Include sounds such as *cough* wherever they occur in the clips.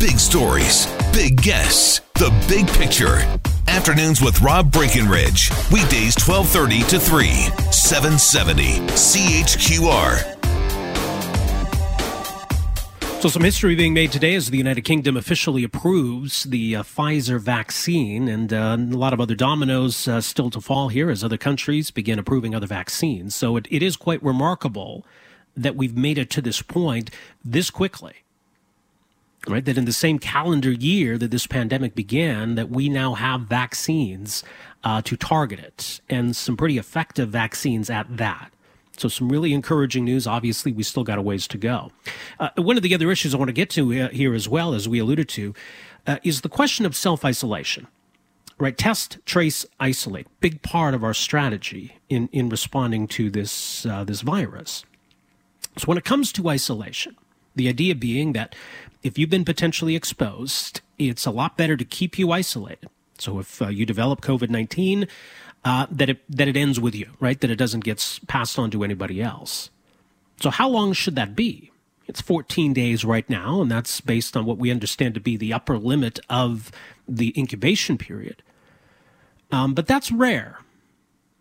Big stories, big guests, the big picture. Afternoons with Rob Breckenridge. Weekdays 1230 to 3, 770 CHQR. So, some history being made today as the United Kingdom officially approves the uh, Pfizer vaccine, and uh, a lot of other dominoes uh, still to fall here as other countries begin approving other vaccines. So, it, it is quite remarkable that we've made it to this point this quickly right? That in the same calendar year that this pandemic began, that we now have vaccines uh, to target it, and some pretty effective vaccines at that. So some really encouraging news. Obviously, we still got a ways to go. Uh, one of the other issues I want to get to uh, here as well, as we alluded to, uh, is the question of self isolation. Right, test, trace, isolate. Big part of our strategy in in responding to this uh, this virus. So when it comes to isolation, the idea being that if you've been potentially exposed, it's a lot better to keep you isolated. So if uh, you develop COVID 19, uh, that it that it ends with you, right? That it doesn't get passed on to anybody else. So how long should that be? It's 14 days right now, and that's based on what we understand to be the upper limit of the incubation period. Um, but that's rare.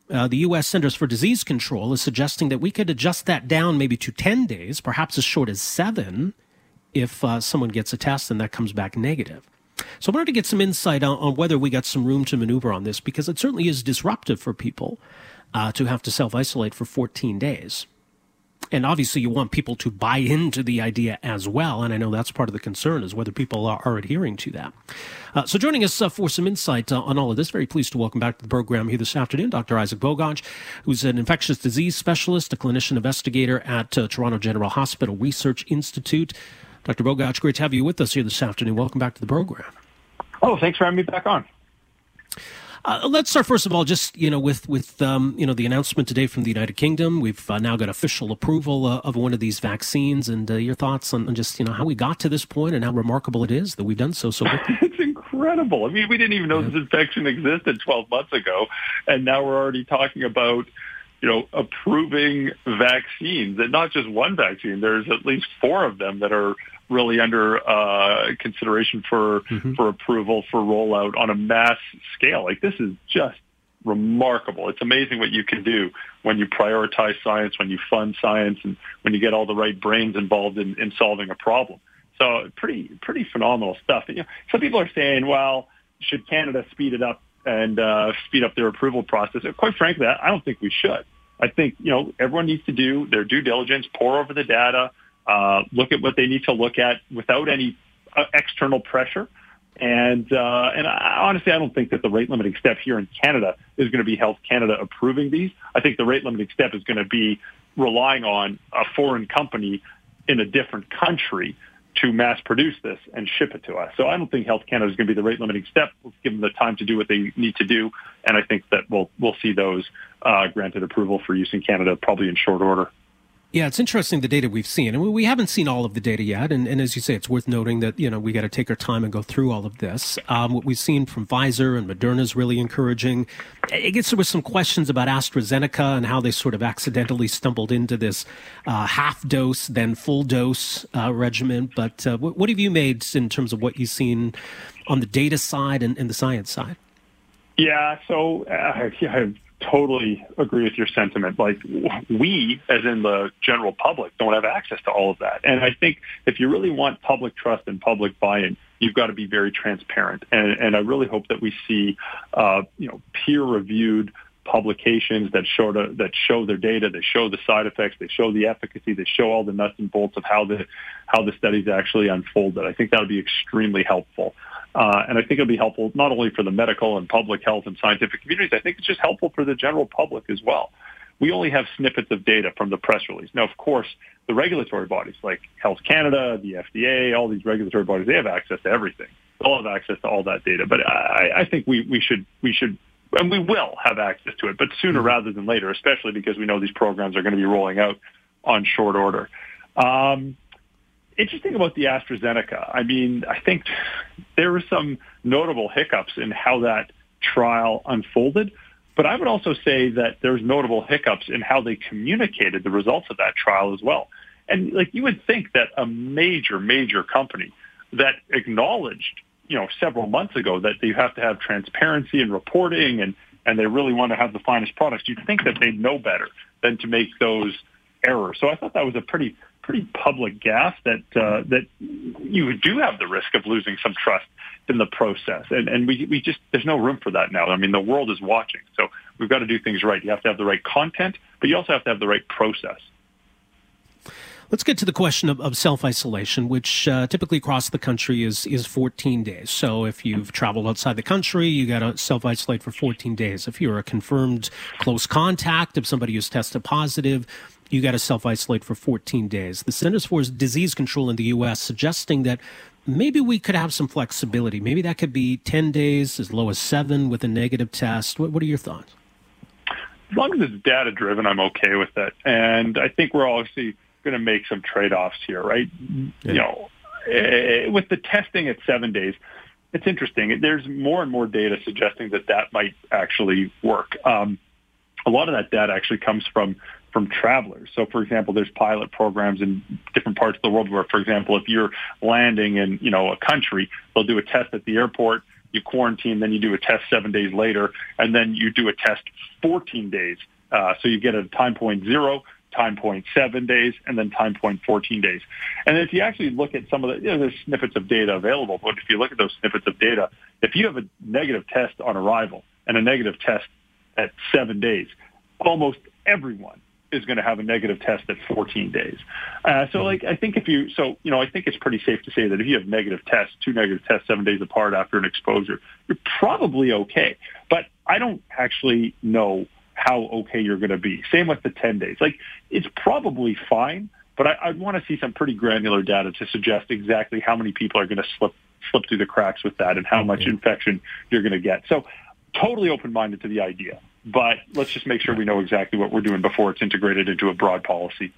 Uh, the U.S. Centers for Disease Control is suggesting that we could adjust that down maybe to 10 days, perhaps as short as seven, if uh, someone gets a test and that comes back negative. So I wanted to get some insight on, on, whether we got some room to maneuver on this because it certainly is disruptive for people uh, to have to self isolate for 14 days. And obviously, you want people to buy into the idea as well. And I know that's part of the concern is whether people are, are adhering to that. Uh, so, joining us uh, for some insight uh, on all of this, very pleased to welcome back to the program here this afternoon, Dr. Isaac Bogoch, who's an infectious disease specialist, a clinician investigator at uh, Toronto General Hospital Research Institute. Dr. Bogoch, great to have you with us here this afternoon. Welcome back to the program. Oh, thanks for having me back on. Uh, let's start first of all, just you know, with with um, you know the announcement today from the United Kingdom. We've uh, now got official approval uh, of one of these vaccines, and uh, your thoughts on, on, just you know how we got to this point and how remarkable it is that we've done so so *laughs* quickly. it's incredible. I mean, we didn't even know yeah. this infection existed 12 months ago, and now we're already talking about you know, approving vaccines, and not just one vaccine. There's at least four of them that are really under uh, consideration for mm-hmm. for approval for rollout on a mass scale. Like this is just remarkable. It's amazing what you can do when you prioritize science, when you fund science, and when you get all the right brains involved in, in solving a problem. So pretty pretty phenomenal stuff. And, you know, some people are saying, well, should Canada speed it up and uh, speed up their approval process? Quite frankly, I don't think we should. I think you know everyone needs to do their due diligence, pour over the data, uh, look at what they need to look at without any uh, external pressure. And uh, and I, honestly, I don't think that the rate limiting step here in Canada is going to be Health Canada approving these. I think the rate limiting step is going to be relying on a foreign company in a different country to mass produce this and ship it to us. So I don't think Health Canada is going to be the rate limiting step. Let's give them the time to do what they need to do, and I think that we'll we'll see those uh, granted approval for use in Canada probably in short order. Yeah, it's interesting the data we've seen, and we haven't seen all of the data yet. And, and as you say, it's worth noting that you know we got to take our time and go through all of this. Um, what we've seen from Pfizer and Moderna is really encouraging. I guess there was some questions about AstraZeneca and how they sort of accidentally stumbled into this uh, half dose then full dose uh, regimen. But uh, what, what, have you made in terms of what you've seen on the data side and, and the science side? Yeah, so uh, *laughs* I've totally agree with your sentiment. Like we, as in the general public, don't have access to all of that. And I think if you really want public trust and public buy-in, you've got to be very transparent. And, and I really hope that we see, uh, you know, peer-reviewed publications that show to, that show their data, they show the side effects, they show the efficacy, they show all the nuts and bolts of how the how the studies actually unfolded. I think that would be extremely helpful. Uh, and I think it'll be helpful not only for the medical and public health and scientific communities, I think it's just helpful for the general public as well. we only have snippets of data from the press release. Now, of course, the regulatory bodies like Health Canada, the FDA, all these regulatory bodies, they have access to everything. They'll have access to all that data. But I, I think we, we should we should and we will have access to it, but sooner mm-hmm. rather than later, especially because we know these programs are going to be rolling out on short order. Um, interesting about the AstraZeneca. I mean, I think there were some notable hiccups in how that trial unfolded. But I would also say that there's notable hiccups in how they communicated the results of that trial as well. And like you would think that a major, major company that acknowledged, you know, several months ago that you have to have transparency and reporting and, and they really want to have the finest products, you'd think that they'd know better than to make those errors. So I thought that was a pretty pretty public gas that uh, that you do have the risk of losing some trust in the process, and and we we just there's no room for that now. I mean, the world is watching, so we've got to do things right. You have to have the right content, but you also have to have the right process. Let's get to the question of, of self isolation, which uh, typically across the country is is 14 days. So if you've traveled outside the country, you got to self isolate for 14 days. If you're a confirmed close contact of somebody who's tested positive, you got to self isolate for 14 days. The Centers for Disease Control in the U.S. suggesting that maybe we could have some flexibility. Maybe that could be 10 days, as low as seven with a negative test. What, what are your thoughts? As long as it's data driven, I'm okay with it. And I think we're obviously going to make some trade offs here, right? Yeah. You know, eh, with the testing at seven days, it's interesting. There's more and more data suggesting that that might actually work. Um, a lot of that data actually comes from from travelers. So, for example, there's pilot programs in different parts of the world where, for example, if you're landing in, you know, a country, they'll do a test at the airport, you quarantine, then you do a test seven days later, and then you do a test 14 days. Uh, so you get a time point zero, time point seven days, and then time point 14 days. And if you actually look at some of the, you know, there's snippets of data available, but if you look at those snippets of data, if you have a negative test on arrival and a negative test at seven days, almost everyone is going to have a negative test at 14 days. Uh, so, like, I think if you, so, you know, I think it's pretty safe to say that if you have negative tests, two negative tests seven days apart after an exposure, you're probably okay. But I don't actually know how okay you're going to be. Same with the 10 days. Like, it's probably fine, but I, I'd want to see some pretty granular data to suggest exactly how many people are going to slip slip through the cracks with that and how much infection you're going to get. So, totally open-minded to the idea but let's just make sure we know exactly what we're doing before it's integrated into a broad policy.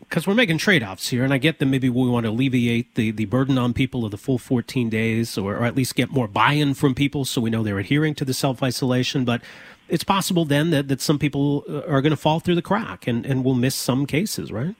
Because we're making trade offs here, and I get that maybe we want to alleviate the, the burden on people of the full 14 days, or, or at least get more buy in from people so we know they're adhering to the self isolation. But it's possible then that, that some people uh, are going to fall through the crack and, and will miss some cases, right?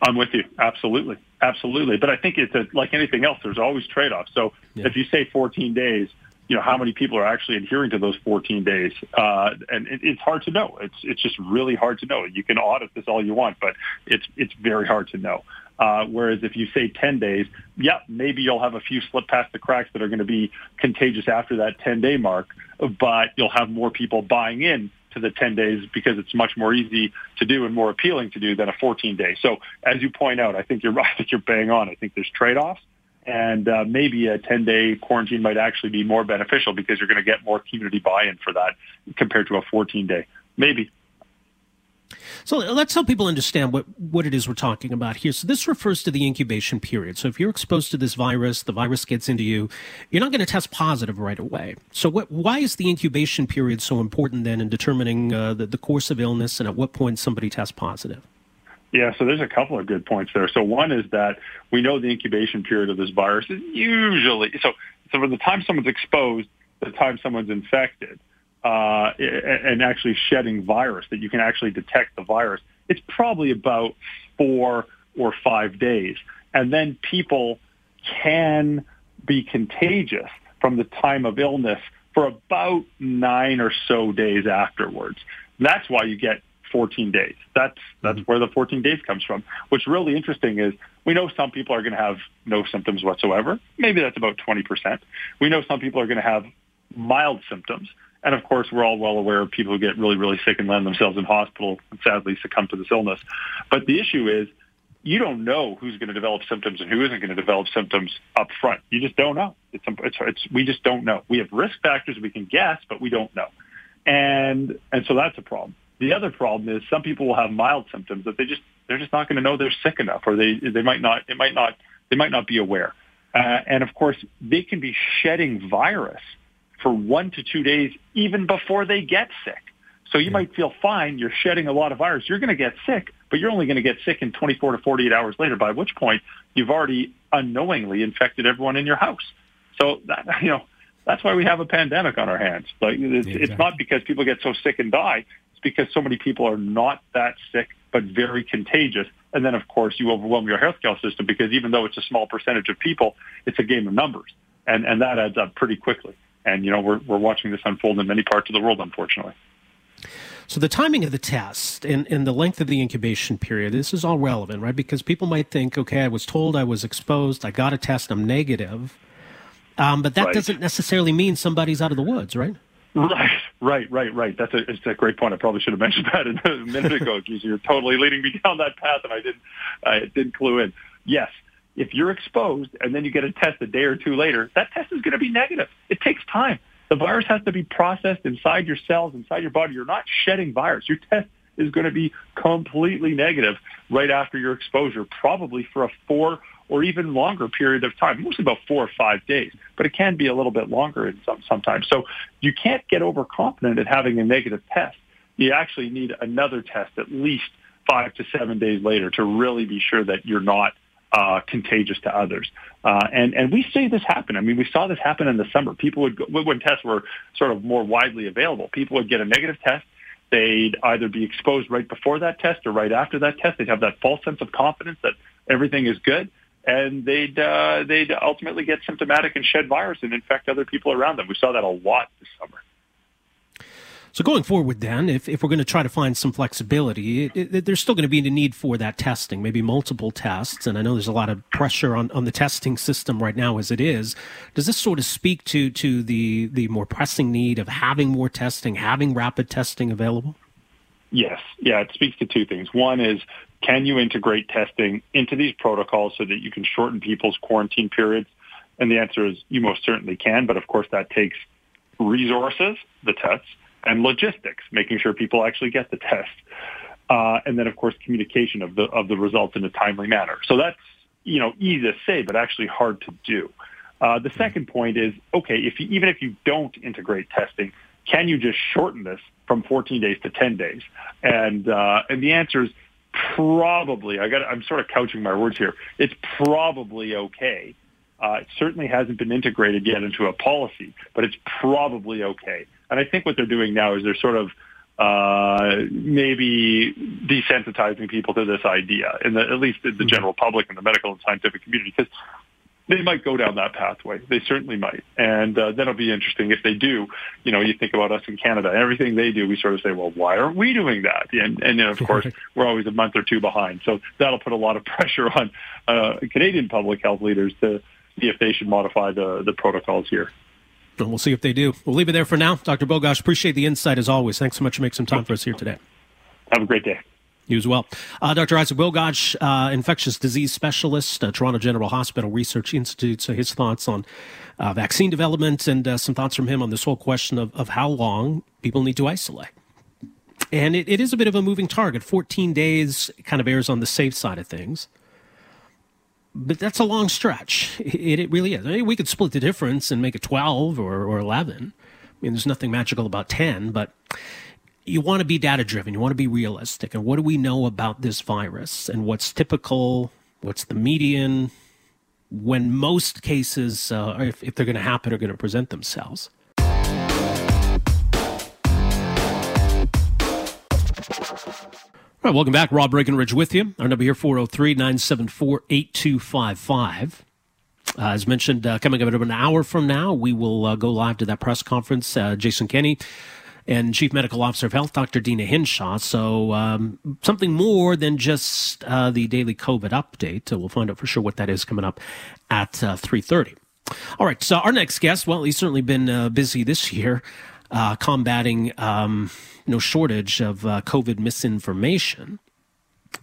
I'm with you. Absolutely. Absolutely. But I think it's a, like anything else, there's always trade offs. So yeah. if you say 14 days, you know how many people are actually adhering to those 14 days, uh, and it, it's hard to know. It's it's just really hard to know. You can audit this all you want, but it's it's very hard to know. Uh, whereas if you say 10 days, yeah, maybe you'll have a few slip past the cracks that are going to be contagious after that 10 day mark, but you'll have more people buying in to the 10 days because it's much more easy to do and more appealing to do than a 14 day. So as you point out, I think you're *laughs* right that you're bang on. I think there's trade-offs and uh, maybe a 10 day quarantine might actually be more beneficial because you're going to get more community buy-in for that compared to a 14 day. Maybe. So let's help people understand what, what it is we're talking about here. So this refers to the incubation period. So if you're exposed to this virus, the virus gets into you, you're not going to test positive right away. So what, why is the incubation period so important then in determining uh, the, the course of illness and at what point somebody tests positive? Yeah, so there's a couple of good points there. So one is that we know the incubation period of this virus is usually so. So from the time someone's exposed, the time someone's infected, uh, and actually shedding virus, that you can actually detect the virus, it's probably about four or five days, and then people can be contagious from the time of illness for about nine or so days afterwards. That's why you get 14 days. That's that's mm-hmm. where the 14 days comes from. What's really interesting is we know some people are going to have no symptoms whatsoever. Maybe that's about 20%. We know some people are going to have mild symptoms. And of course, we're all well aware of people who get really, really sick and land themselves in hospital and sadly succumb to this illness. But the issue is you don't know who's going to develop symptoms and who isn't going to develop symptoms up front. You just don't know. It's, it's, it's, we just don't know. We have risk factors we can guess, but we don't know. And, and so that's a problem. The other problem is some people will have mild symptoms that they just they're just not going to know they're sick enough, or they they might not it might not they might not be aware. Uh, and of course, they can be shedding virus for one to two days even before they get sick. So you might feel fine, you're shedding a lot of virus, you're going to get sick, but you're only going to get sick in 24 to 48 hours later, by which point you've already unknowingly infected everyone in your house. So that, *laughs* you know, that's why we have a pandemic on our hands. Like it's, exactly. it's not because people get so sick and die. Because so many people are not that sick, but very contagious. And then, of course, you overwhelm your healthcare system because even though it's a small percentage of people, it's a game of numbers, and and that adds up pretty quickly. And you know, we're we're watching this unfold in many parts of the world, unfortunately. So the timing of the test and, and the length of the incubation period, this is all relevant, right? Because people might think, okay, I was told I was exposed, I got a test, I'm negative. Um, but that right. doesn't necessarily mean somebody's out of the woods, right? Right, right, right, right. That's a, it's a great point. I probably should have mentioned that *laughs* a minute ago. Because you're totally leading me down that path, and I didn't, I didn't clue in. Yes, if you're exposed and then you get a test a day or two later, that test is going to be negative. It takes time. The virus has to be processed inside your cells, inside your body. You're not shedding virus. Your test is going to be completely negative right after your exposure, probably for a four or even longer period of time, mostly about four or five days, but it can be a little bit longer in some, sometimes. So you can't get overconfident at having a negative test. You actually need another test at least five to seven days later to really be sure that you're not uh, contagious to others. Uh, and, and we see this happen. I mean, we saw this happen in the summer. People would, go, when tests were sort of more widely available, people would get a negative test. They'd either be exposed right before that test or right after that test. They'd have that false sense of confidence that everything is good. And they'd, uh, they'd ultimately get symptomatic and shed virus and infect other people around them. We saw that a lot this summer. So going forward, then, if, if we're going to try to find some flexibility, it, it, there's still going to be a need for that testing, maybe multiple tests. And I know there's a lot of pressure on, on the testing system right now as it is. Does this sort of speak to to the the more pressing need of having more testing, having rapid testing available? Yes, yeah, it speaks to two things. One is can you integrate testing into these protocols so that you can shorten people's quarantine periods? And the answer is you most certainly can, but of course that takes resources, the tests, and logistics, making sure people actually get the test. Uh, and then, of course, communication of the of the results in a timely manner. So that's you know easy to say, but actually hard to do. Uh, the second point is okay. If you, even if you don't integrate testing, can you just shorten this from 14 days to 10 days? And uh, and the answer is probably. I got. I'm sort of couching my words here. It's probably okay. Uh, it certainly hasn't been integrated yet into a policy, but it's probably okay. And I think what they're doing now is they're sort of uh, maybe desensitizing people to this idea, in the, at least the, the mm-hmm. general public and the medical and scientific community, because they might go down that pathway. They certainly might. And uh, that'll be interesting if they do. You know, you think about us in Canada, everything they do, we sort of say, well, why aren't we doing that? And, and of *laughs* course, we're always a month or two behind. So that'll put a lot of *laughs* pressure on uh, Canadian public health leaders to see if they should modify the, the protocols here. And we'll see if they do. We'll leave it there for now. Dr. Bogoch, appreciate the insight as always. Thanks so much for making some time for us here today. Have a great day. You as well. Uh, Dr. Isaac Bogoch, uh, infectious disease specialist, uh, Toronto General Hospital Research Institute. So his thoughts on uh, vaccine development and uh, some thoughts from him on this whole question of, of how long people need to isolate. And it, it is a bit of a moving target. 14 days kind of errs on the safe side of things but that's a long stretch. It, it really is. I mean, we could split the difference and make it 12 or, or 11. I mean, there's nothing magical about 10, but you want to be data driven. You want to be realistic. And what do we know about this virus and what's typical? What's the median? When most cases, uh, if, if they're going to happen, are going to present themselves. All right, welcome back. Rob Breckenridge with you. Our number here, 403-974-8255. Uh, as mentioned, uh, coming up in about an hour from now, we will uh, go live to that press conference. Uh, Jason Kenney and Chief Medical Officer of Health, Dr. Deena Hinshaw. So um, something more than just uh, the daily COVID update. we'll find out for sure what that is coming up at 3.30. Uh, All right, so our next guest, well, he's certainly been busy this year combating... Um, no shortage of uh, COVID misinformation.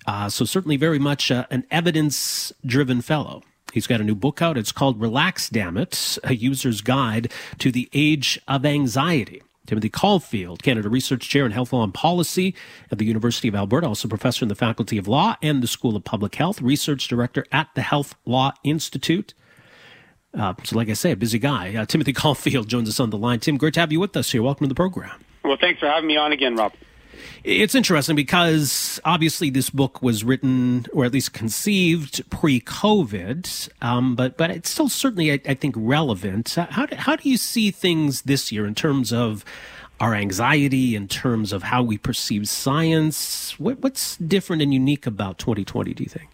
Uh, so, certainly very much uh, an evidence driven fellow. He's got a new book out. It's called Relax Damn It, a user's guide to the age of anxiety. Timothy Caulfield, Canada Research Chair in Health Law and Policy at the University of Alberta, also professor in the Faculty of Law and the School of Public Health, Research Director at the Health Law Institute. Uh, so, like I say, a busy guy. Uh, Timothy *laughs* Caulfield joins us on the line. Tim, great to have you with us here. Welcome to the program. Well, thanks for having me on again, Rob. It's interesting because obviously this book was written or at least conceived pre-COVID, um, but but it's still certainly I, I think relevant. Uh, how do, how do you see things this year in terms of our anxiety, in terms of how we perceive science? What, what's different and unique about 2020? Do you think?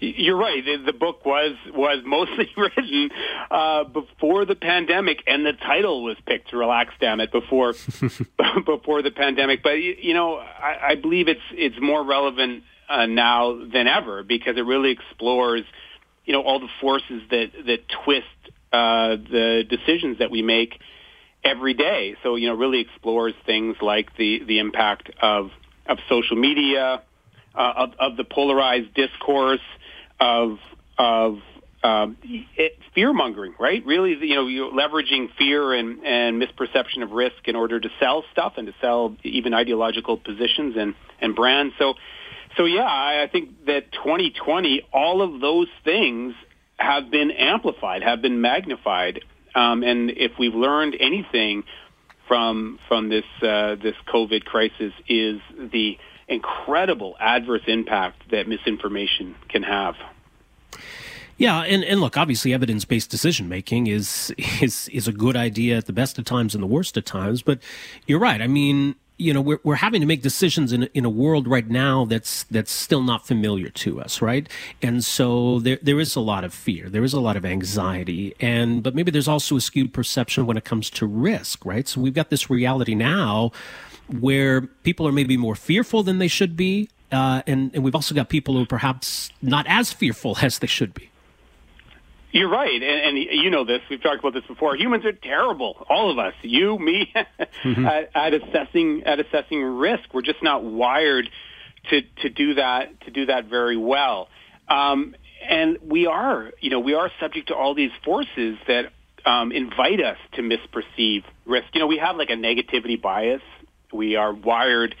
You're right. The, book was was mostly *laughs* written uh, before the pandemic, and the title was picked. To "relax, damn it!" Before *laughs* *laughs* before the pandemic, but you know, I, I believe it's it's more relevant uh, now than ever because it really explores, you know, all the forces that that twist uh, the decisions that we make every day. So you know, really explores things like the the impact of of social media, uh, of, of the polarized discourse of of um, fear mongering, right? Really, you know, you're leveraging fear and, and misperception of risk in order to sell stuff and to sell even ideological positions and, and brands. So, so yeah, I think that 2020, all of those things have been amplified, have been magnified. Um, and if we've learned anything from from this uh, this COVID crisis, is the incredible adverse impact that misinformation can have. Yeah, and, and look, obviously, evidence based decision making is *laughs* is is a good idea at the best of times and the worst of times. But you're right. I mean, you know, we're we're having to make decisions in in a world right now that's that's still not familiar to us, right? And so there there is a lot of fear, there is a lot of anxiety, and but maybe there's also a skewed perception when it comes to risk, right? So we've got this reality now where people are maybe more fearful than they should be. Uh, and, and we've also got people who are perhaps not as fearful *laughs* as they should be. You're right, and, and you know this. We've talked about this before. Humans are terrible, all of us, you, me, *laughs* mm-hmm. at, at assessing at assessing risk. We're just not wired to to do that to do that very well. Um, and we are, you know, we are subject to all these forces that um, invite us to misperceive risk. You know, we have like a negativity bias we are wired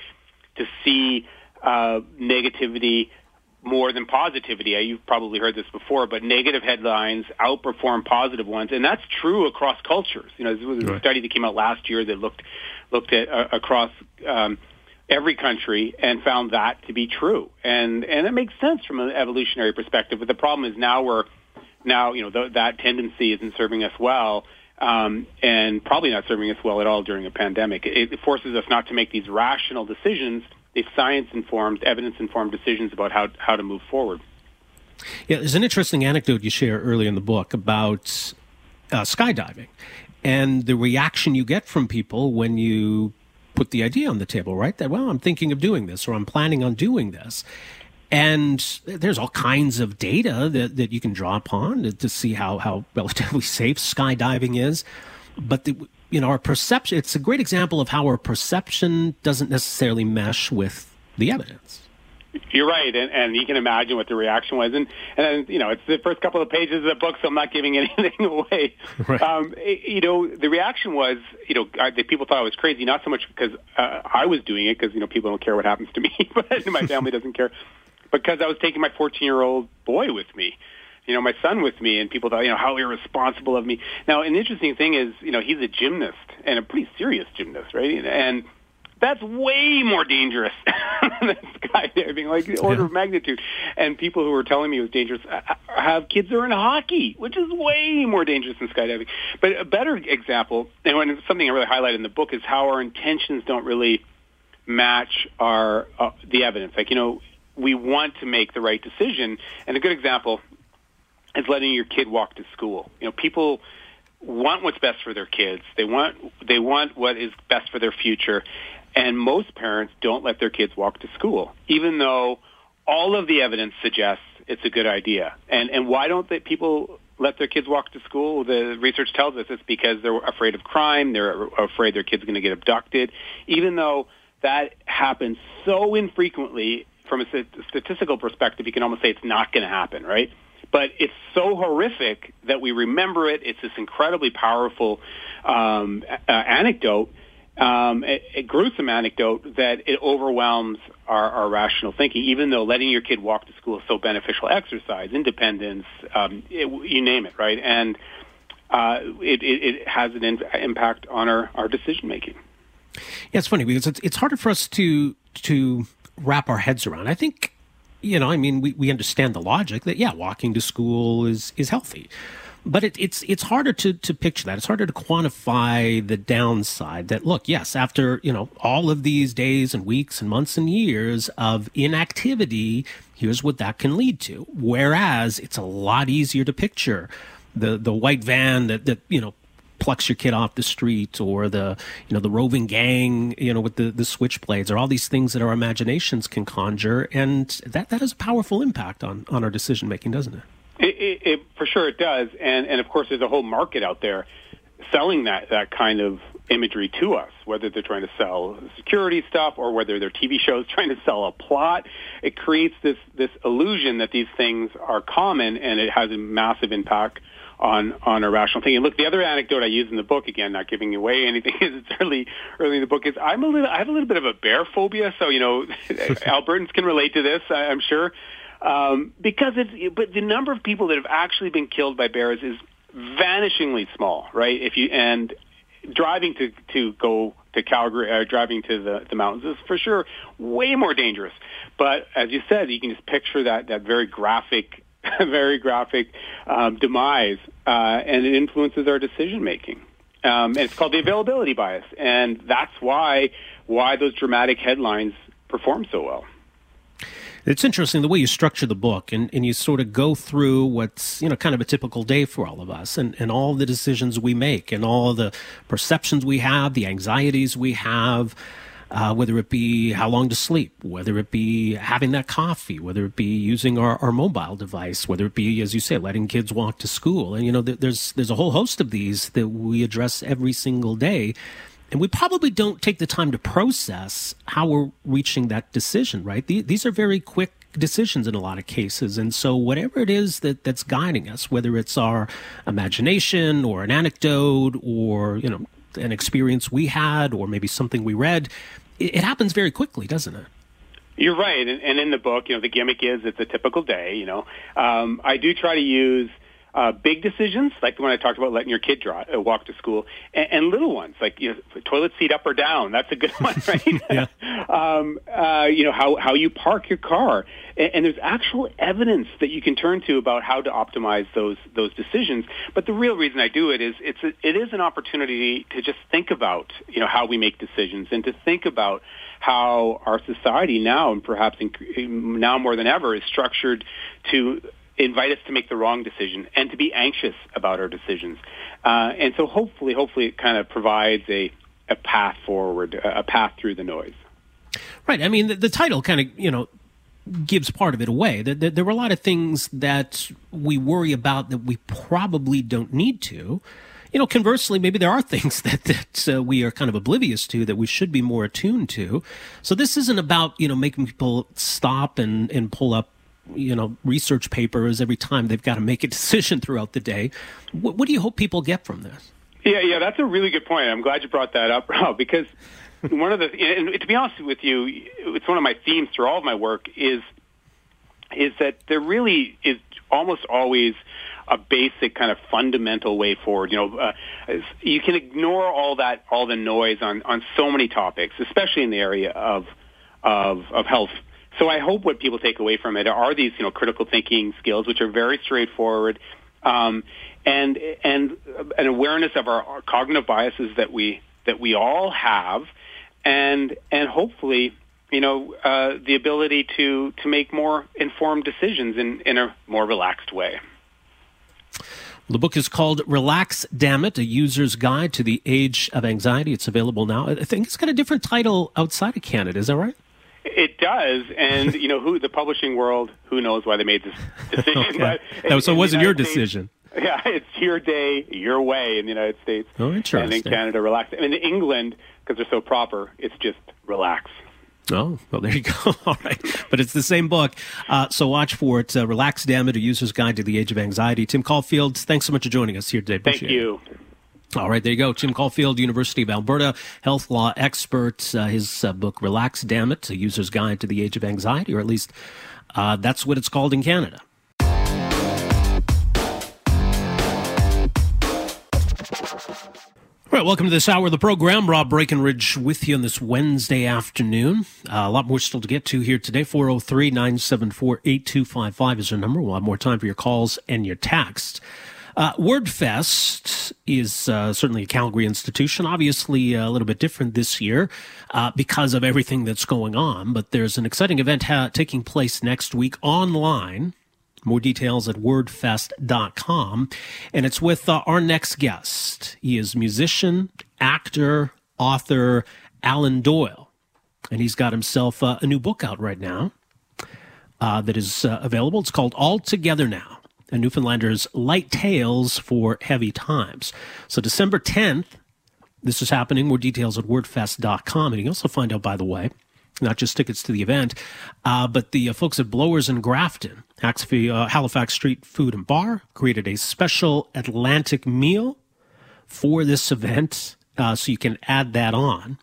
to see uh, negativity more than positivity. You've probably heard this before, but negative headlines outperform positive ones, and that's true across cultures. You know, there was a right. study that came out last year that looked looked at uh, across um, every country and found that to be true, and and it makes sense from an evolutionary perspective. But the problem is now we're now you know th- that tendency isn't serving us well um, and probably not serving us well at all during a pandemic. It, forces us not to make these rational decisions, these science-informed, evidence-informed decisions about how how to move forward. Yeah, there's an interesting anecdote you share early in the book about uh, skydiving and the reaction you get from people when you put the idea on the table, right? That, well, I'm thinking of doing this or I'm planning on doing this. And there's all kinds of data that, that you can draw upon to, to see how, how relatively *laughs* safe skydiving is. But the, you know, our perception, it's a great example of how our perception doesn't necessarily mesh with the evidence. You're right, and, and you can imagine what the reaction was. And, and you know, it's the first couple of pages of the book, so I'm not giving *laughs* anything away. Right. Um, you know, the reaction was, you know, I, the people thought I was crazy, not so much because uh, I was doing it, because you know, people don't care what happens to me, *laughs* but my family doesn't care because I was taking my 14 year old boy with me, you know, my son with me, and people thought, you know, how irresponsible of me. Now, an interesting thing is, you know, he's a gymnast and a pretty serious gymnast, right? And that's way more dangerous *laughs* than skydiving, like the order yeah. of magnitude. And people who are telling me it was dangerous uh, uh, have kids who are in hockey, which is way more dangerous than skydiving. But a better example, and something I really highlight in the book, is how our intentions don't really match our uh, the evidence. Like you know, we want to make the right decision. And a good example is letting your kid walk to school. You know, people want what's best for their kids. They want they want what is best for their future. And most parents don't let their kids walk to school, even though all of the evidence suggests it's a good idea. And and why don't they, people let their kids walk to school? The research tells us it's because they're afraid of crime. They're afraid their kids going to get abducted, even though that happens so infrequently from a statistical perspective, you can almost say it's not going to happen, right? But it's so horrific that we remember it. It's this incredibly powerful um, uh, anecdote, um, a, a, gruesome anecdote that it overwhelms our, our, rational thinking, even though letting your kid walk to school is so beneficial exercise, independence, um, it, you name it, right? And uh, it, it, has an in, impact on our, our decision making. Yeah, it's funny because it's, it's harder for us to to wrap our heads around. I think, you know, I mean, we, we understand the logic that yeah, walking to school is is healthy, but it, it's it's harder to to picture that. It's harder to quantify the downside. That look, yes, after you know all of these days and weeks and months and years of inactivity, here's what that can lead to. Whereas it's a lot easier to picture the the white van that that you know plucks your kid off the street or the you know the roving gang you know with the the switchblades or all these things that our imaginations can conjure and that that has a powerful impact on on our decision making doesn't it? It, it, it for sure it does and and of course there's a whole market out there selling that that kind of imagery to us, whether they're trying to sell security stuff or whether their TV shows *laughs* trying to sell a plot. It creates this this illusion that these things are common and it has a massive impact on on our rational thinking. Look, the other anecdote I use in the book, again, not giving away anything, *laughs* is it's early early in the book. Is I'm a little I have a little bit of a bear phobia, so you know, *laughs* Albertans can relate to this, I'm sure, um, because it's but the number of people that have actually been killed by bears is vanishingly small, right? If you and driving to to go to Calgary, uh, driving to the, the mountains is for sure way more dangerous. But as you said, you can just picture that that very graphic *laughs* very graphic um, demise, uh, and it influences our decision making. Um, and it's called the availability bias, and that's why why those dramatic headlines perform so well. It's interesting the way you structure the book and, and you sort of go through what's, you know, kind of a typical day for all of us and, and all the decisions we make and all the perceptions we have, the anxieties we have uh, whether it be how long to sleep, whether it be having that coffee, whether it be using our, our mobile device, whether it be, as you say, letting kids walk to school. And, you know, there's, there's a whole host of these that we address every single day. And we probably don't take the time to process how we're reaching that decision, right? These are very quick decisions in a lot of cases. And so whatever it is that, that's guiding us, whether it's our imagination or an anecdote or, you know, an experience we had or maybe something we read, it, it happens very quickly, doesn't it? You're right, and, and in the book, you know, the gimmick is it's a typical day. You know, um, I do try to use uh, big decisions, like the one I talked about, letting your kid draw, uh, walk to school, and, and little ones, like you know, toilet seat up or down. That's a good *laughs* one, right? yeah. *laughs* um, uh, you know how how you park your car, and, and there's actual evidence that you can turn to about how to optimize those those decisions. But the real reason I do it is it's a, it is an opportunity to just think about you know how we make decisions and to think about how our society now and perhaps in, now more than ever is structured to invite us to make the wrong decision and to be anxious about our decisions. Uh, and so hopefully, hopefully it kind of provides a, a path forward, a path through the noise. Right. I mean, the, the title kind of, you know, gives part of it away. There, there, there were a lot of things that we worry about that we probably don't need to. You know, conversely, maybe there are *laughs* things that, that uh, we are kind of oblivious to that we should be more attuned to. So this isn't about, you know, making people stop and, and pull up you know research papers every time they've got to make a *laughs* decision throughout the day. What, what do you hope people get from this? Yeah, yeah, that's a really good point. I'm glad you brought that up, *laughs* Rob, because *laughs* one of the and to be honest with you, it's one of my themes through all of my work is is that there really is almost always a basic kind of fundamental way forward. You know, uh, you can ignore all that, all the noise on on so many topics, especially in the area of of of health so I hope what people take away from it are these, you know, critical thinking skills, which are very straightforward, um, and and an awareness of our, our cognitive biases that we that we all have, and and hopefully, you know, uh, the ability to to make more informed decisions in in a more relaxed way. The book is called Relax Damn It, a user's guide to the age of anxiety. It's available now. I think it's got a different title outside of Canada. Is that right? It does, and you know who the publishing world. Who knows why they made this *laughs* decision? okay. but so it wasn't your States, decision. *laughs* Yeah, it's your day, your way in the United States. Oh, interesting. And in Canada, relax. And in England, because they're so proper, it's just relax. Oh, well, there you go. *laughs* All right. But it's the same book. Uh, so watch for it. Uh, Relax Damn It, A User's Guide to the Age of Anxiety. Tim Caulfield, thanks so much for joining us here today. Appreciate Thank you. It. All right, there you go. Tim Caulfield, University of Alberta, health law expert. Uh, his uh, book, Relax, Damn It, A User's Guide to the Age of Anxiety, or at least uh, that's what it's called in Canada. Right, welcome to this hour of the program. Rob Breckenridge with you on this Wednesday afternoon. Uh, a lot more still to get to here today. 403 974 8255 is our number. We'll have more time for your calls and your texts. Uh, WordFest is uh, certainly a Calgary institution, obviously a little bit different this year uh, because of everything that's going on. But there's an exciting event ha- taking place next week online more details at wordfest.com. And it's with uh, our next guest. He is musician, actor, author, Alan Doyle. And he's got himself uh, a new book out right now uh, that is uh, available. It's called All Together Now, a Newfoundlander's Light Tales for Heavy Times. So December 10th, this is happening. More details at wordfest.com. And you can also find out, by the way, not just tickets to the event, uh, but the uh, folks at Blowers and Grafton, uh, Halifax Street Food and Bar, created a special Atlantic meal for this event, uh, so you can add that on.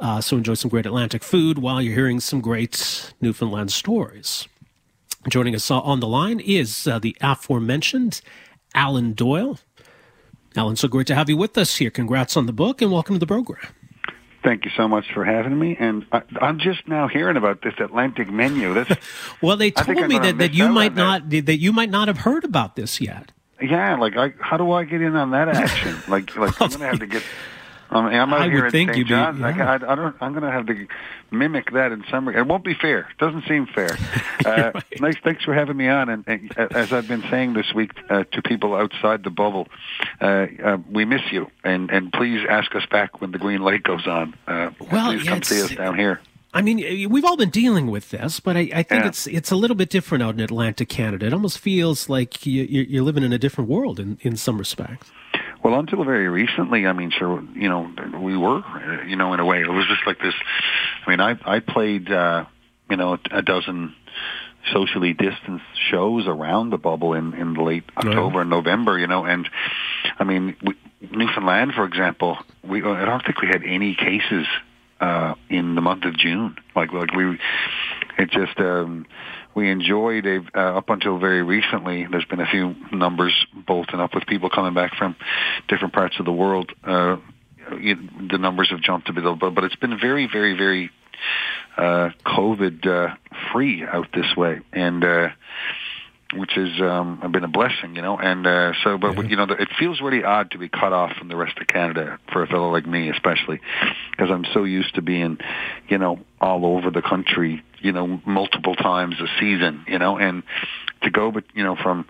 Uh, so enjoy some great Atlantic food while you're hearing some great Newfoundland stories. Joining us on the line is uh, the aforementioned Alan Doyle. Alan, so great to have you with us here. Congrats on the book and welcome to the program. Thank you so much for having me. And I, am just now hearing about this Atlantic menu. This, *laughs* well, they told me that, that you might not that. that you might not have heard about this yet. Yeah, like I, how do I get in on that action? like, like *laughs* I'm gonna have to get um, I'm out I here would think St. John's. Be, yeah. I, I, don't. I'm going to have to mimic that in some. It won't be fair. It doesn't seem fair. *laughs* Uh, right. Nice. Thanks for having me on. And, and as I've been saying this week uh, to people outside the bubble, uh, uh, we miss you. And and please ask us back when the green light goes on. Uh, well, please yeah, come see us down here. I mean, we've all been dealing with this, but I, I think yeah. it's it's a little bit different out in Atlantic Canada. It almost feels like you, you're living in a different world in, in some respects. Well, until very recently, I mean, sure, you know, we were, you know, in a way, it was just like this. I mean, I I played, uh, you know, a dozen socially distanced shows around the bubble in in late October and November, you know, and I mean, we, Newfoundland, for example, we I don't think we had any cases uh, in the month of June. Like like we, it just. um we enjoyed a, uh, up until very recently. There's been a few numbers bolting up with people coming back from different parts of the world. Uh, the numbers have jumped a bit, but, but it's been very, very, very uh, COVID uh, free out this way, and uh, which has um, been a blessing, you know. And uh, so, but yeah. you know, it feels really odd to be cut off from the rest of Canada for a fellow like me, especially because I'm so used to being, you know, all over the country, you know, multiple times a season, you know, and to go, but you know, from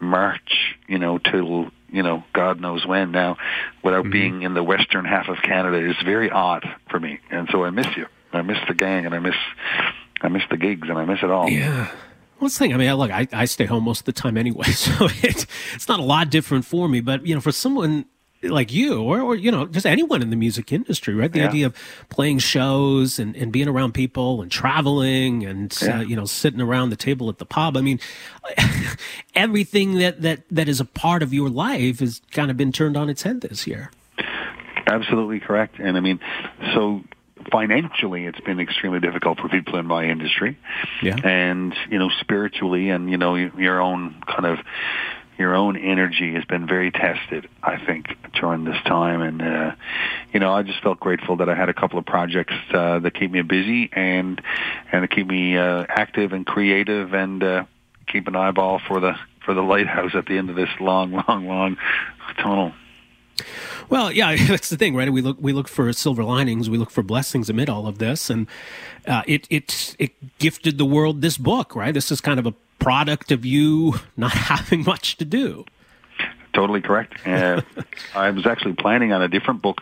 March, you know, till you know, God knows when now, without mm-hmm. being in the western half of Canada is very odd for me, and so I miss you. I miss the gang, and I miss, I miss the gigs, and I miss it all. Yeah. Well, the thing. I mean, look, I, I stay home most of the time anyway, *laughs* so it, it's not a lot different for me. But you know, for someone like you or, or you know just anyone in the music industry right the yeah. idea of playing shows and, and being around people and traveling and yeah. uh, you know sitting around the table at the pub i mean *laughs* everything that that that is a part of your life has kind of been turned on its head this year absolutely correct and i mean so financially it's been extremely difficult for people in my industry yeah and you know spiritually and you know your own kind of your own energy has been very tested, I think, during this time. And, uh, you know, I just felt grateful that I had a couple of projects uh, that keep me busy and and to keep me uh, active and creative and uh, keep an eyeball for the for the lighthouse at the end of this long, *laughs* long, long tunnel. Well, yeah, *laughs* that's the thing, right? We look we look for silver linings, we look for blessings amid all of this, and uh, it it it gifted the world this book, right? This is kind of a product of you *laughs* not *laughs* having much to do. Totally correct. Uh, I was actually planning on a different book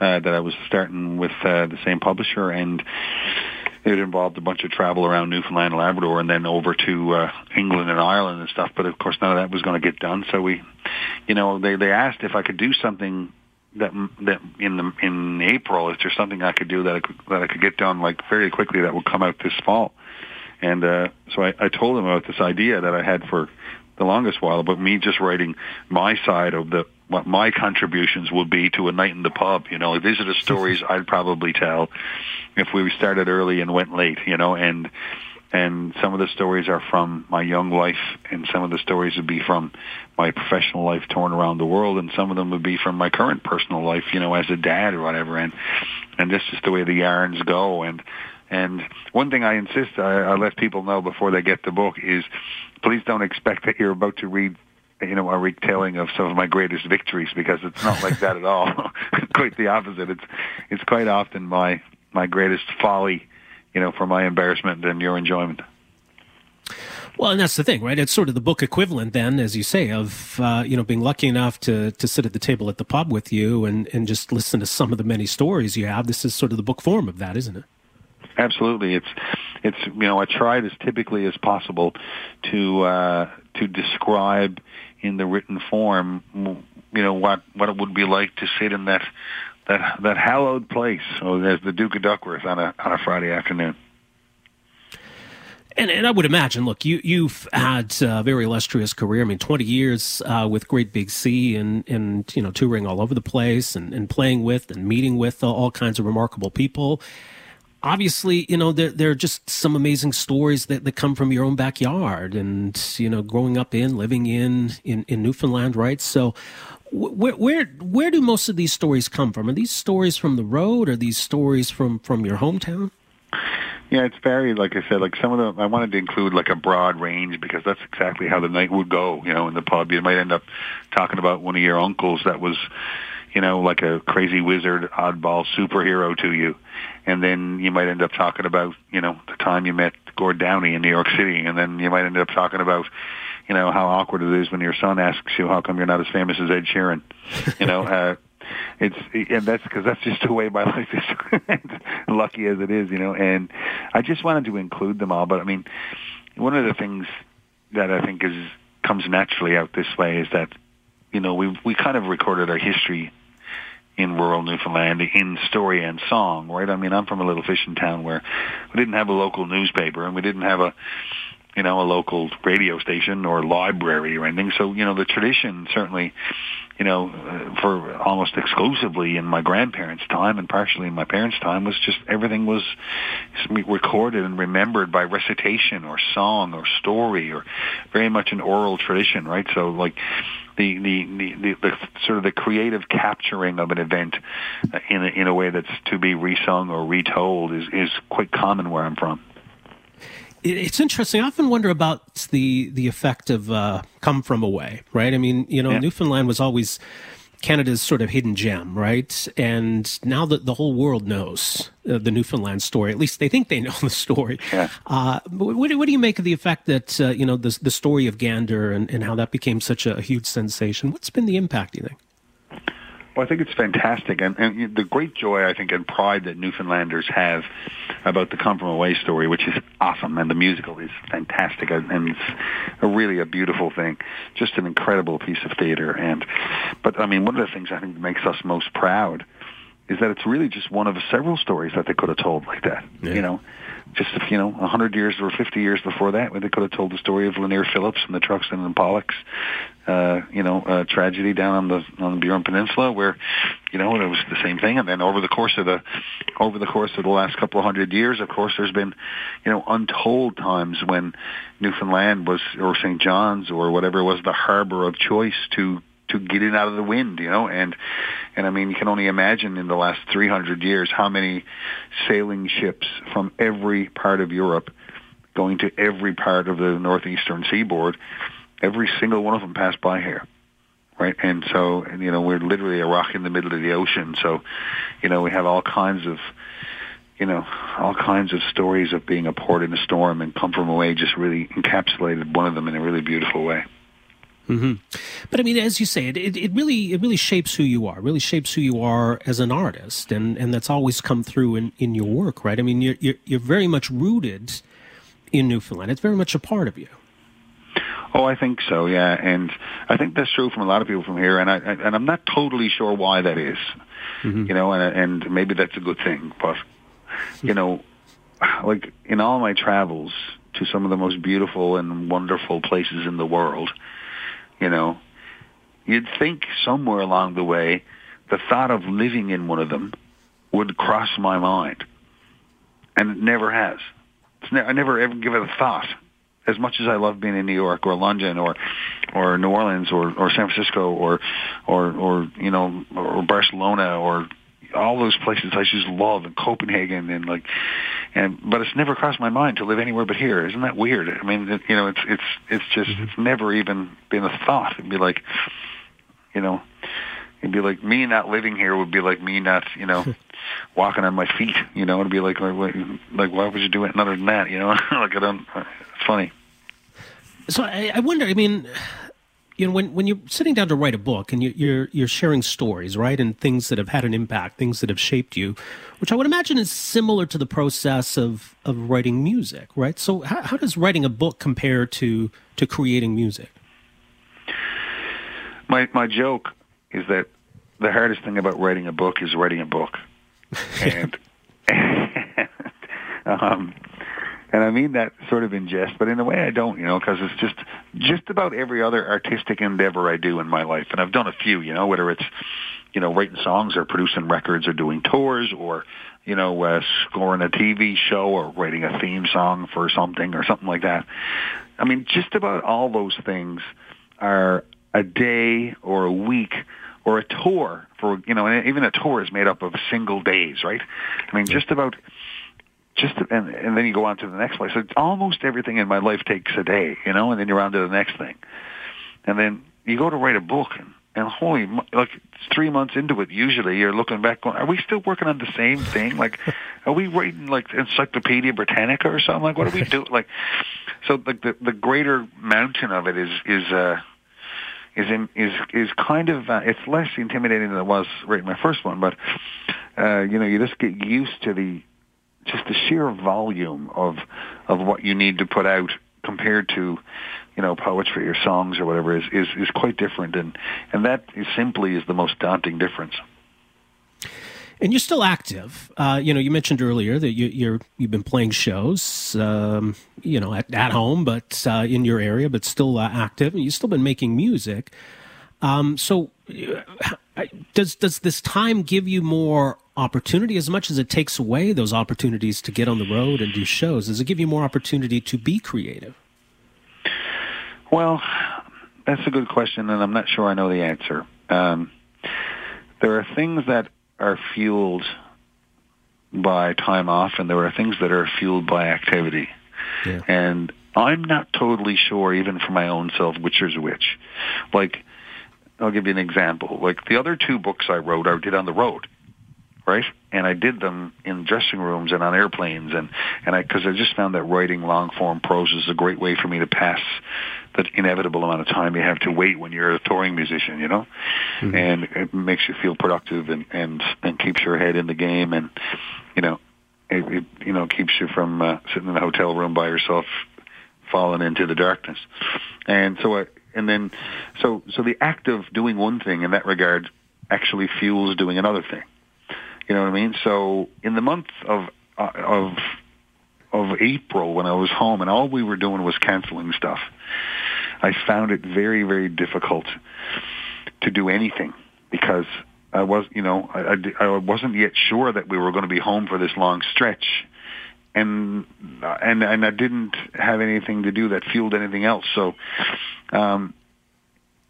uh, that I was starting with uh, the same publisher, and it involved a bunch of travel around Newfoundland and Labrador, and then over to uh, England and Ireland and stuff. But of course, none of that was going to get done. So we, you know, they they asked if I could do something that that in the in April. Is there something I could do that I could, that I could get done like very quickly that would come out this fall? And uh, so I, I told him about this idea that I had for the longest while about me just writing my side of the what my contributions would be to a night in the pub. You know, these are the stories *laughs* I'd probably tell if we started early and went late. You know, and and some of the stories are from my young life, and some of the stories would be from my professional life torn around the world, and some of them would be from my current personal life, you know, as a dad or whatever. And and this is the way the yarns go. And and one thing I insist I, I let people know before they get the book is, please don't expect that you're about to read you know, a retelling of some of my greatest victories because it's not like that at all. *laughs* quite the opposite. It's it's quite often my my greatest folly you know, for my embarrassment and your enjoyment. Well, and that's the thing, right? It's sort of the book equivalent, then, as you say, of uh, you know being lucky enough to to sit at the table at the pub with you and and just listen to some of the many stories you have. This is sort of the book form of that, isn't it? Absolutely, it's it's you know I tried as typically as possible to uh, to describe in the written form, you know what what it would be like to sit in that that that hallowed place. There's the Duke of Duckworth on a on a Friday afternoon. And, and I would imagine, look, you you've had a very illustrious career. I mean, twenty years uh, with Great Big Sea, and and you know touring all over the place, and, and playing with and meeting with all kinds of remarkable people. Obviously, you know there there are just some amazing stories that, that come from your own backyard, and you know growing up in, living in in, in Newfoundland, right? So, where where where do most of these stories come from? Are these stories from the road? Are these stories from from your hometown? Yeah, it's very like I said. Like some of them, I wanted to include like a broad range because that's exactly how the night would go. You know, in the pub, you might end up talking about one of your uncles that was, you know, like a crazy wizard, oddball superhero to you, and then you might end up talking about, you know, the time you met Gord Downie in New York City, and then you might end up talking about you know how awkward it is when your son asks you how come you're not as famous as Ed Sheeran. *laughs* You know, uh, it's and that's because that's just the way my *laughs* life is. lucky as it is, you know. And I just wanted to include them all. But I mean, one of the things that I think is comes naturally out this way is that you know we we kind of recorded our history in rural Newfoundland in story and song, right? I mean, I'm from a little fishing town where we didn't have a local newspaper and we didn't have a you know, a local radio station or library or anything. So, you know, the tradition certainly, you know, for almost exclusively in my grandparents' time and partially in my parents' time was just everything was recorded and remembered by recitation or song or story or very much an oral tradition, right? So, like, the, the, the, the, the sort of the creative capturing of an event in a, in a way that's to be resung or retold is, is quite common where I'm from it's interesting. I often wonder about the the effect of uh, "Come From Away," right? I mean, you know, yeah. Newfoundland was always Canada's sort of hidden gem, right? And now that the whole world knows uh, the Newfoundland story, at least they think they *laughs* know the story. Yeah. Uh, what, what, do you make of the effect that uh, you know the the story of Gander and, and how that became such a huge sensation? What's been the impact? Do you think? Well, I think it's fantastic, and, and the great joy I think and pride that Newfoundlanders have about the Come From Away story, which is awesome, and the musical is fantastic, and it's a really a beautiful thing, just an incredible piece of theater. And but I mean, one of the things I think makes us most proud is that it's really just one of several stories that they could have told like that. Yeah. You know, just you know, a hundred years or fifty years before that, they could have told the story of Lanier Phillips and the Truxtun and Pollux, uh, you know, uh, tragedy down on the on the Burin Peninsula, where you know it was the same thing. And then over the course of the over the course of the last couple of hundred years, of course, there's been you know untold times when Newfoundland was or St. John's or whatever was the harbor of choice to to get it out of the wind, you know, and and I mean you can only imagine in the last 300 years how many sailing ships from every part of Europe going to every part of the northeastern seaboard, every single one of them passed by here. Right, and so and, you know we're literally a rock in the middle of the ocean. So, you know we have all kinds of you know, all kinds of stories of being a port in a storm and come from away just really encapsulated one of them in a really beautiful way. Mm-hmm. But I mean, as you say, it, it, it, really it really shapes who you are. Really shapes who you are as an artist, and, and that's always come through in, in your work, right? I mean, you're, you're, you're very much rooted in Newfoundland. It's very much a part of you. Oh, I think so. Yeah, and I think that's true from a lot of people from here, and I and I'm not totally sure why that is. Mm-hmm. You know, and and maybe that's a good thing, but you know, like in all my travels to some of the most beautiful and wonderful places in the world you know, you'd think somewhere along the way, the thought of living in one of them would cross my mind, and it never has. Ne- I never ever give it a thought. As much as I love being in New York or London or or New Orleans or or San Francisco or or or you know or Barcelona or all those places I just love and Copenhagen and like and but it's never crossed my mind to live anywhere but here. Isn't that weird? I mean, it, you know, it's it's it's just mm-hmm. it's never even been a thought. It'd be like, you know, it'd be like me not living here would be like me not, you know, *laughs* walking on my feet. You know, it'd be like like like why would you do it other than that? You know, *laughs* like I don't. It's funny. So I, I wonder. I mean, you know, when when you're sitting down to write a book and you, you're you're sharing stories, right, and things that have had an impact, things that have shaped you, which I would imagine is similar to the process of of writing music, right? So how, how does writing a book compare to to creating music? My my joke is that the hardest thing about writing a book is writing a book, *laughs* *laughs* and um, and I mean that sort of in jest, but in a way I don't, you know, because it's just just about every other artistic endeavor I do in my life, and I've done a few, you know, whether it's you know writing songs or producing records or doing tours or you know uh, scoring a TV show or writing a theme song for something or something like that. I mean, just about all those things are a day or a week or a tour for you know, and even a tour is made up of single days, right? I mean, just about just and and then you go on to the next place. So almost everything in my life takes a day, you know, and then you're on to the next thing, and then you go to write a book, and, and holy, like three months into it, usually you're looking back, going, "Are we still working on the same thing? Like, *laughs* are we writing like Encyclopedia Britannica or something? Like, what are we doing? Like, so like the the greater mountain of it is is uh is in, is is kind of uh, it's less intimidating than it was writing my first one, but uh, you know you just get used to the just the sheer volume of of what you need to put out compared to you know poetry or songs or whatever is is, is quite different and and that is simply is the most daunting difference and you're still active. Uh, you know, you mentioned earlier that you, you're you've been playing shows, um, you know, at, at home, but uh, in your area, but still uh, active. And you've still been making music. Um, so, uh, does does this time give you more opportunity as much as it takes away those opportunities to get on the road and do shows? Does it give you more opportunity to be creative? Well, that's a good question, and I'm not sure I know the answer. Um, there are things that are fueled by time off, and there are things that are fueled by activity. Yeah. And I'm not totally sure, even for my own self, which is which. Like, I'll give you an example. Like the other two books I wrote, I did on the road right? And I did them in dressing rooms and on airplanes, and and I because I just found that writing long form prose is a great way for me to pass that inevitable amount of time you have to wait when you're a touring musician, you know, mm-hmm. and it makes you feel productive and and and keeps your head in the game, and you know, it, it you know keeps you from uh, sitting in a hotel room by yourself, falling into the darkness, and so I. And then, so so the act of doing one thing in that regard actually fuels doing another thing. You know what I mean? So in the month of uh, of of April when I was home and all we were doing was canceling stuff, I found it very very difficult to do anything because I was you know I, I, I wasn't yet sure that we were going to be home for this long stretch and and and I didn't have anything to do that fueled anything else. So, um,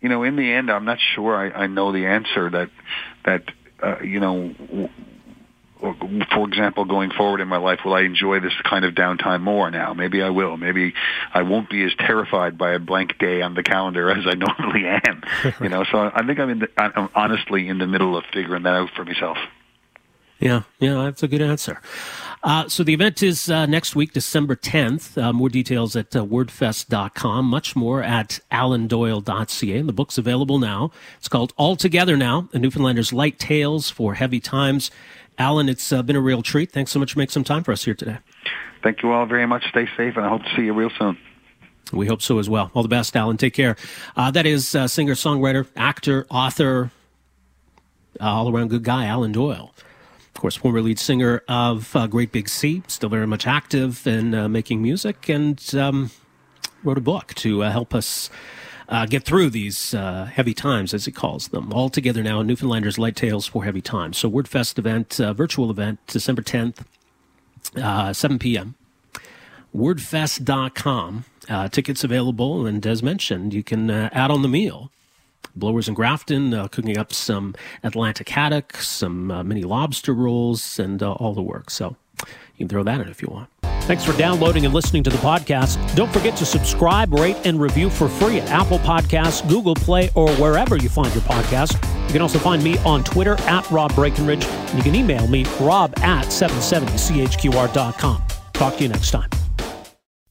you know, in the end, I'm not sure I, I know the answer that that uh, you know for example, going forward in my life, will I enjoy this kind of downtime more now? Maybe I will. Maybe I won't be as terrified by a blank day on the calendar *laughs* as I normally am. you know, so I think I'm in the, I'm honestly in the middle of figuring that out for myself. Yeah, yeah, that's a good answer. Uh, so the event is uh, next week, December 10th. Uh, more details at uh, wordfest.com. Much more at alandoyle.ca. And the book's available now. It's called All Together Now, A Newfoundlander's Light Tales for Heavy Times. Alan, it's uh, been a real treat. Thanks so much for making some time for us here today. Thank you all very much. Stay safe, and I hope to see you real soon. We hope so as well. All the best, Alan. Take care. Uh, that is uh, singer, songwriter, actor, author, uh, all around good guy, Alan Doyle. Course, former lead singer of uh, Great Big Sea, still very much active in uh, making music, and um, wrote a book to help us uh, get through these uh, heavy times, as he calls them. All together now, Newfoundlanders Light Tales for Heavy Times. So, WordFest event, uh, virtual event, December 10th, uh, 7 p.m. Wordfest.com. Uh, tickets available, and as mentioned, you can uh, add on the meal. Blowers and Grafton uh, cooking up some Atlantic haddock, some uh, mini lobster rolls, and uh, all the work. So you can throw that in if you want. Thanks for downloading and listening to the podcast. Don't forget to subscribe, rate, and review for free at Apple Podcasts, Google Play, or wherever you find your podcast. You can also find me on Twitter at Rob Breckenridge, and you can email me, rob at 770chqr.com. Talk to you next time.